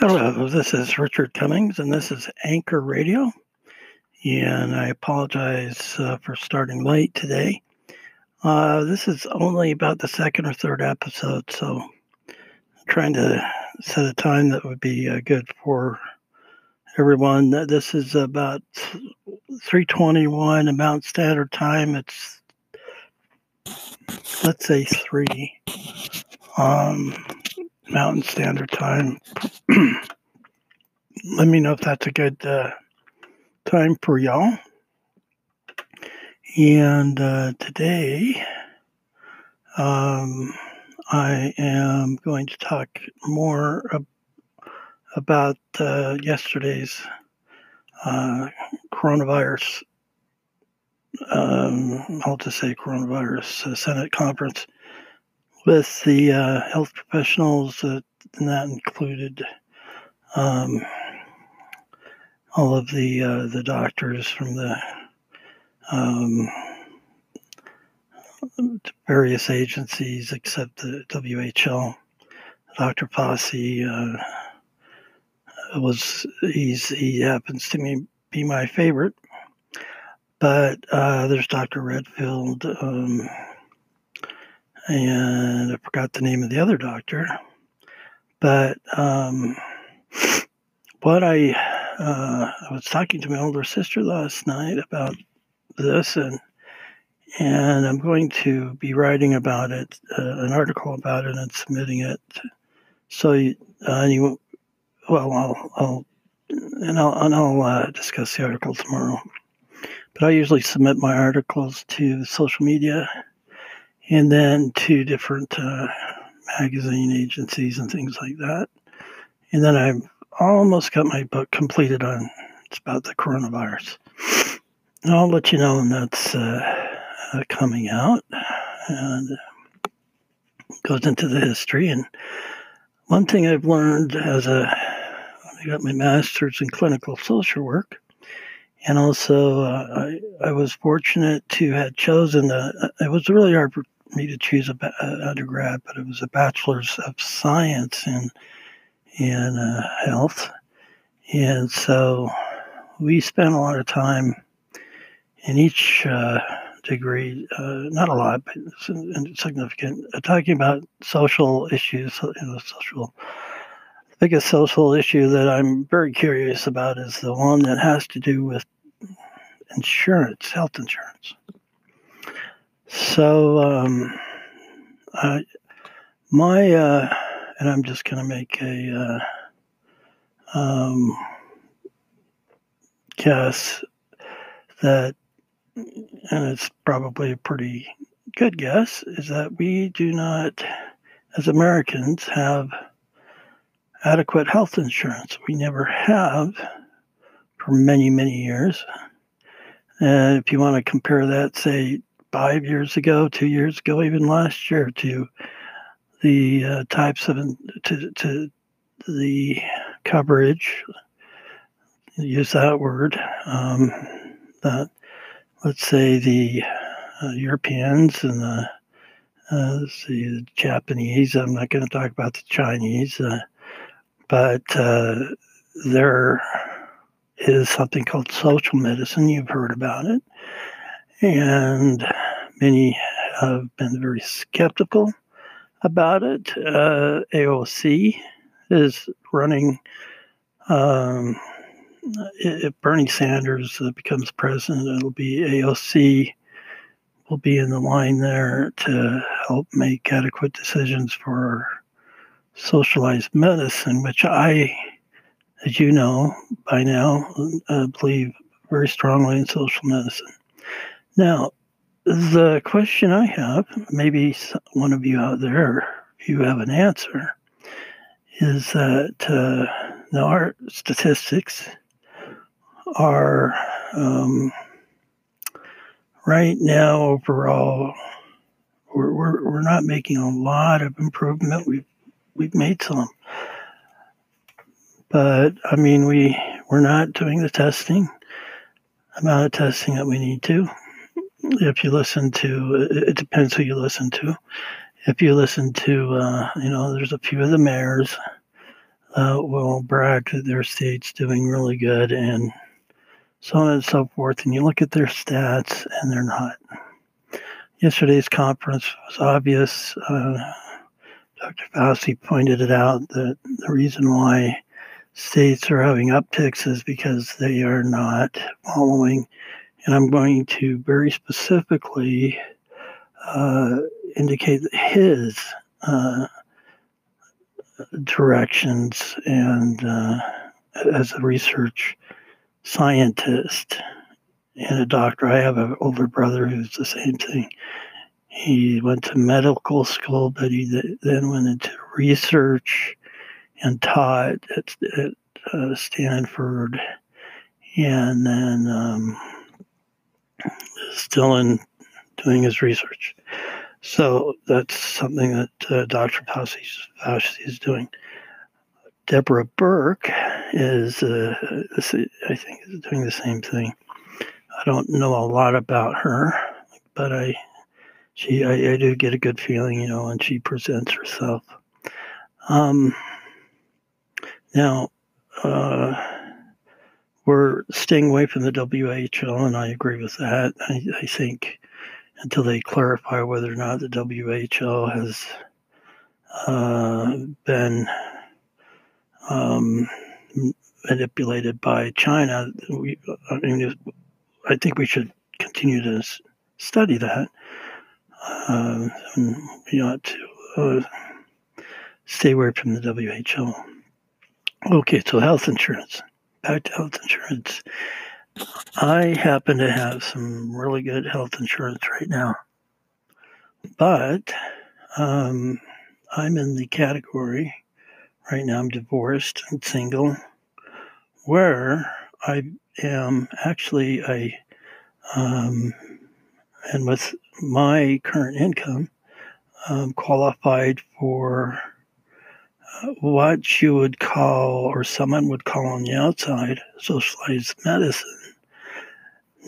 Hello, this is Richard Cummings, and this is Anchor Radio. And I apologize uh, for starting late today. Uh, this is only about the second or third episode, so I'm trying to set a time that would be uh, good for everyone. This is about 321 Mountain Standard Time. It's let's say three. Um, Mountain Standard Time. Let me know if that's a good uh, time for y'all. And uh, today, um, I am going to talk more ab- about uh, yesterday's uh, coronavirus. Um, I'll just say coronavirus uh, Senate conference with the uh, health professionals, and that included um, all of the uh, the doctors from the um, various agencies except the WHO. Dr. Posse uh, was he's he happens to me be my favorite, but uh, there's Dr. Redfield. Um, and I forgot the name of the other doctor. But um, what I uh, I was talking to my older sister last night about this, and and I'm going to be writing about it, uh, an article about it, and submitting it. So, you, uh, you, well, I'll, I'll and I'll, and I'll uh, discuss the article tomorrow. But I usually submit my articles to social media and then two different uh, magazine agencies and things like that. And then I've almost got my book completed on it's about the coronavirus. And I'll let you know when that's uh, uh, coming out and goes into the history. And one thing I've learned as a I got my master's in clinical social work and also uh, I, I was fortunate to have chosen the, it was really hard me to choose a, a undergrad, but it was a bachelor's of science in in uh, health, and so we spent a lot of time in each uh, degree, uh, not a lot, but significant, uh, talking about social issues. You know, social. The biggest social issue that I'm very curious about is the one that has to do with insurance, health insurance. So, um, uh, my, uh, and I'm just going to make a uh, um, guess that, and it's probably a pretty good guess, is that we do not, as Americans, have adequate health insurance. We never have for many, many years. And if you want to compare that, say, five years ago, two years ago, even last year, to the uh, types of to, to the coverage. Use that word. Um, that let's say the uh, Europeans and the, uh, the Japanese. I'm not going to talk about the Chinese, uh, but uh, there is something called social medicine. You've heard about it and many have been very skeptical about it. Uh, AOC is running. Um, if Bernie Sanders becomes president, it'll be AOC will be in the line there to help make adequate decisions for socialized medicine, which I, as you know by now, uh, believe very strongly in social medicine. Now, the question I have, maybe one of you out there, you have an answer, is that uh, now our statistics are um, right now overall we're, we're, we're not making a lot of improvement. We've we've made some, but I mean we we're not doing the testing amount of testing that we need to if you listen to, it depends who you listen to. If you listen to, uh, you know, there's a few of the mayors uh, will brag that their state's doing really good and so on and so forth. And you look at their stats and they're not. Yesterday's conference was obvious. Uh, Dr. Fauci pointed it out that the reason why states are having upticks is because they are not following. And I'm going to very specifically uh, indicate his uh, directions and uh, as a research scientist and a doctor. I have an older brother who's the same thing. He went to medical school, but he then went into research and taught at, at uh, Stanford, and then um, still in doing his research. So that's something that uh, Dr. Fauci, is doing. Deborah Birx is, uh, I think, is doing the same thing. I don't know a lot about her, but I, she, I, I do get a good feeling, you know, when she presents herself. Um, now, uh, we're staying away from the WHO, and I agree with that. I, I think until they clarify whether or not the WHO has uh, been um, manipulated by China, we, I mean, I think we should continue to study that. Uh, and we ought to uh, stay away from the WHO. Okay, so health insurance. Health insurance. I happen to have some really good health insurance right now, but um, I'm in the category right now. I'm divorced and single, where I am actually a, um, and with my current income, um, qualified for what you would call, or someone would call on the outside, socialized medicine.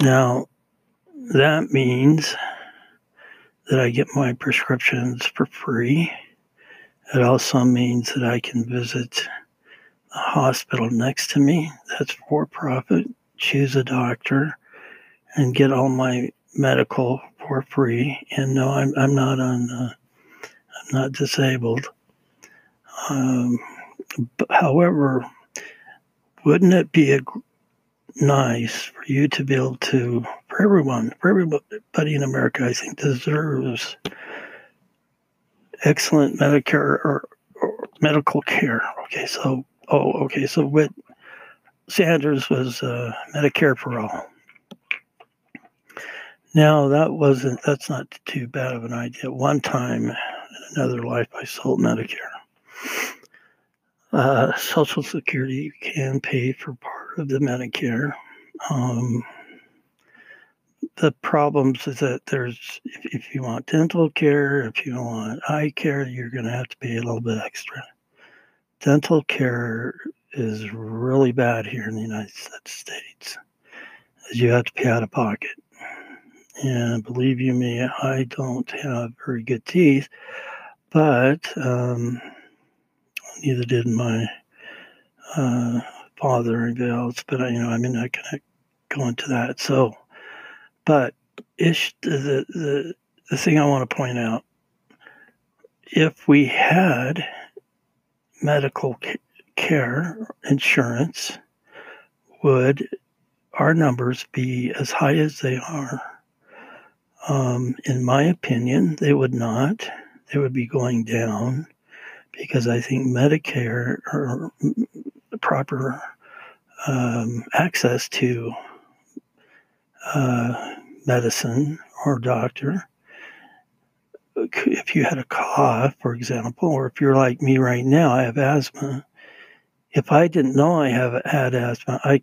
Now, that means that I get my prescriptions for free. It also means that I can visit the hospital next to me that's for profit, choose a doctor, and get all my medical for free. And no, I'm, I'm not on, uh, I'm not disabled. Um, however, wouldn't it be a, nice for you to be able to, for everyone, for everybody in America, I think deserves excellent Medicare or, or medical care. Okay, so oh, okay, so with Sanders was uh, Medicare for all. Now that wasn't that's not too bad of an idea. One time in another life, I sold Medicare. Uh, Social Security can pay for part of the Medicare. Um, the problems is that there's, if, if, you want dental care, if you want eye care, you're going to have to pay a little bit extra. Dental care is really bad here in the United States. You have to pay out of pocket. And believe you me, I don't have very good teeth, but um, neither did my uh, father and else. But you know, I mean, I can go into that. So, but ish, the the the thing I want to point out, if we had medical care insurance, would our numbers be as high as they are? Um, in my opinion, they would not. They would be going down because I think Medicare or proper um, access to uh, medicine or doctor. If you had a cough, for example, or if you're like me right now, I have asthma. If I didn't know I have had asthma, I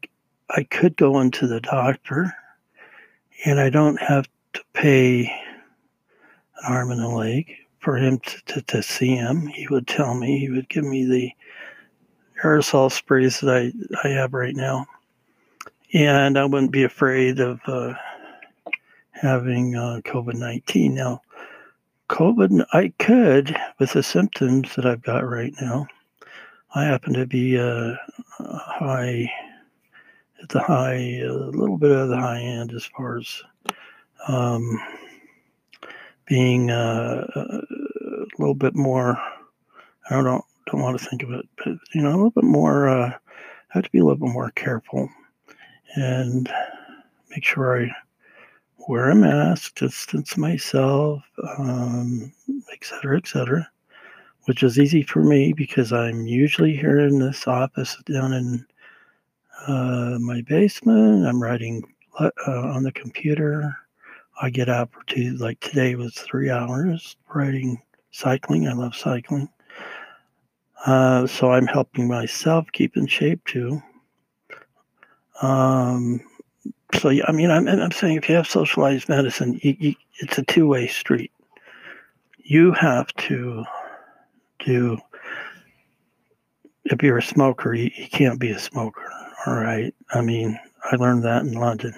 I could go into the doctor, and I don't have to pay an arm and a leg for him to, to, to see him. He would tell me, he would give me the aerosol sprays that I, I have right now. And I wouldn't be afraid of uh, having uh, COVID 19. Now, COVID, I could, with the symptoms that I've got right now, I happen to be a high at the high, a little bit of the high end as far as um, being uh, a little bit more. I don't know, don't want to think of it, but you know, a little bit more. Uh, I have to be a little bit more careful and make sure I wear a mask, distance myself, um, et cetera, et cetera, which is easy for me because I'm usually here in this office down in uh, my basement. I'm writing uh, on the computer. I get out for two, like today was three hours riding, cycling. I love cycling. Uh, so I'm helping myself keep in shape too. Um, so I mean, I'm, I'm saying if you have socialized medicine, you, you, it's a two-way street. You have to do. If you're a smoker, you, you can't be a smoker. All right. I mean, I learned that in London.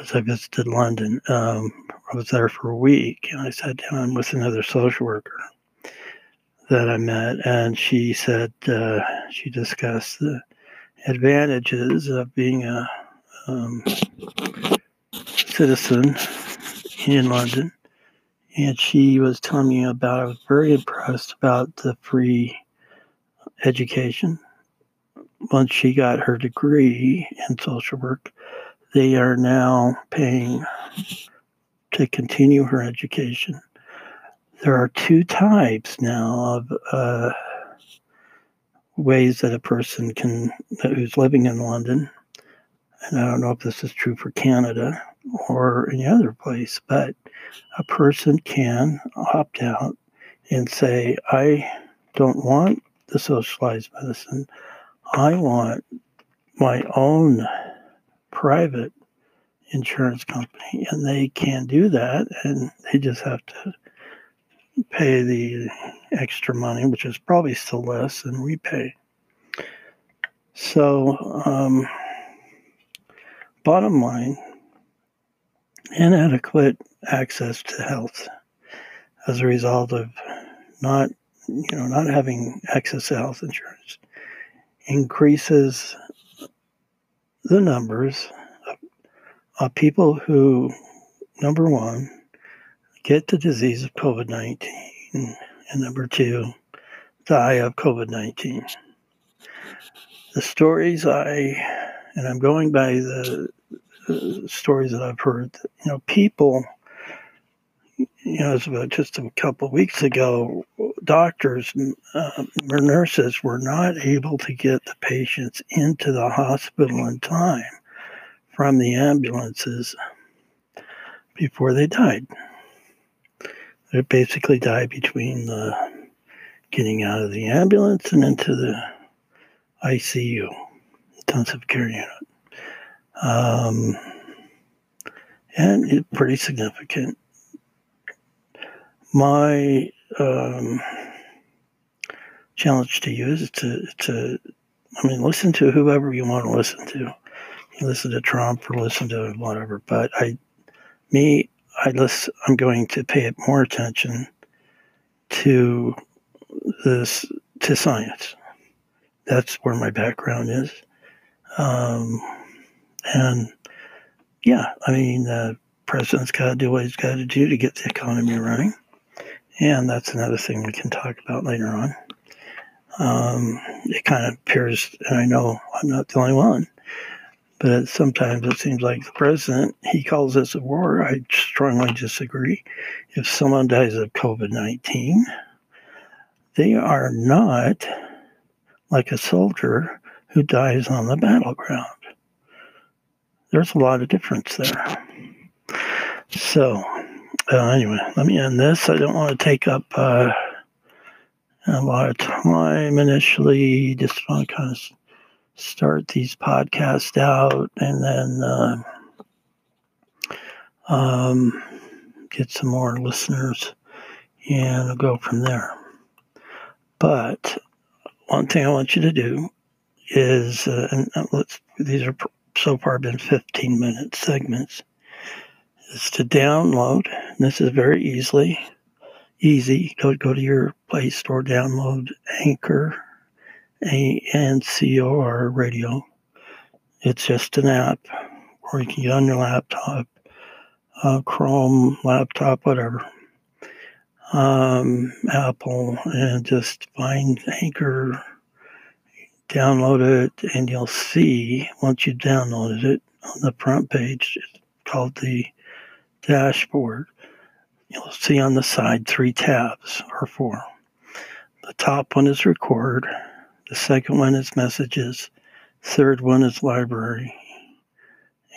As I visited London, um, I was there for a week, and I sat down with another social worker that I met, and she said uh, she discussed the advantages of being a um, citizen in London, and she was telling me about. I was very impressed about the free education. Once she got her degree in social work, they are now paying to continue her education. There are two types now of uh, ways that a person can who's living in London and I don't know if this is true for Canada or any other place, but a person can opt out and say, I don't want the socialized medicine. I want my own private insurance company. And they can do that. And they just have to pay the extra money, which is probably still less than we pay. So, um, Bottom line inadequate access to health as a result of not you know not having access to health insurance increases the numbers of, people who number one get the disease of covid-19 and number two die of covid-19 the stories i and i'm going by the stories that I've heard. You know, people, you know, it was about just a couple of weeks ago, doctors uh, or nurses were not able to get the patients into the hospital in time from the ambulances before they died. They basically died between the getting out of the ambulance and into the ICU, intensive care unit. Um, and it's pretty significant. My um, challenge to you is to, to, I mean, listen to whoever you want to listen to. You listen to Trump or listen to whatever, but I, me, I listen, I'm going to pay more attention to this, to science. That's where my background is. Um, and yeah, I mean, the president's got to do what he's got to do to get the economy running. And that's another thing we can talk about later on. Um, it kind of appears, and I know I'm not the only one, but sometimes it seems like the president, he calls this a war. I strongly disagree. If someone dies of COVID 19, they are not like a soldier who dies on the battleground there's a lot of difference there. So, uh, anyway, let me end this. I don't want to take up uh, a lot of time initially. Just want to kind of start these podcasts out and then uh, um, get some more listeners and I'll go from there. But one thing I want you to do is, uh, and uh, let's, these are so far been 15 minute segments is to download. this is very easily easy. Go go to your Play Store, download Anchor, ANCOR radio. It's just an app, or you can get on your laptop, uh, Chrome, laptop, whatever, um, Apple, and just find Anchor, download it, and you'll see once you downloaded it on the front page, it's called the dashboard. You'll see on the side three tabs or four. The top one is record. The second one is messages. Third one is library.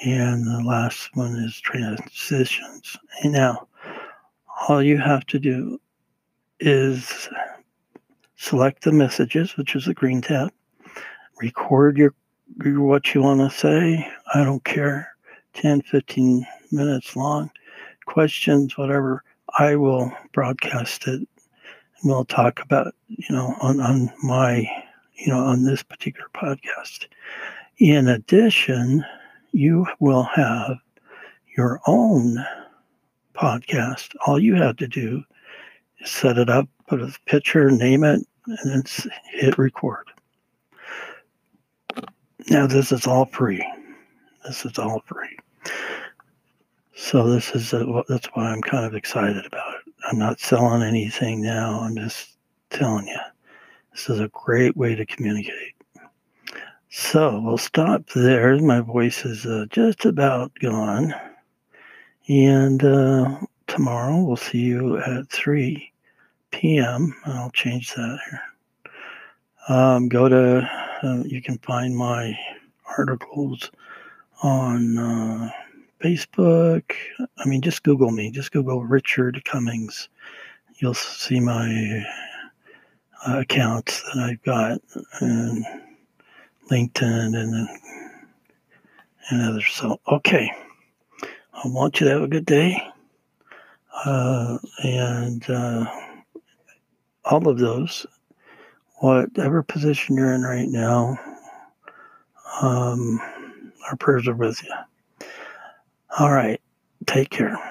And the last one is transitions. And now, all you have to do is select the messages, which is the green tab, record your, your what you want to say. I don't care, 10, 15 minutes long questions, whatever, I will broadcast it. And we'll talk about, you know, on, on my, you know, on this particular podcast. In addition, you will have your own podcast. All you have to do is set it up, put a picture, name it, and then hit record. Now, this is all free. This is all free. So this is a, that's why I'm kind of excited about it. I'm not selling anything now. I'm just telling you, this is a great way to communicate. So we'll stop there. My voice is uh, just about gone, and uh, tomorrow we'll see you at 3 p.m. I'll change that here. Um, go to uh, you can find my articles on uh, Facebook. I mean, just Google me. Just Google Richard Cummings. You'll see my uh, accounts that I've got, and LinkedIn, and and others. So, okay. I want you to have a good day, uh, and uh, all of those, whatever position you're in right now, um, our prayers are with you. All right. Take care.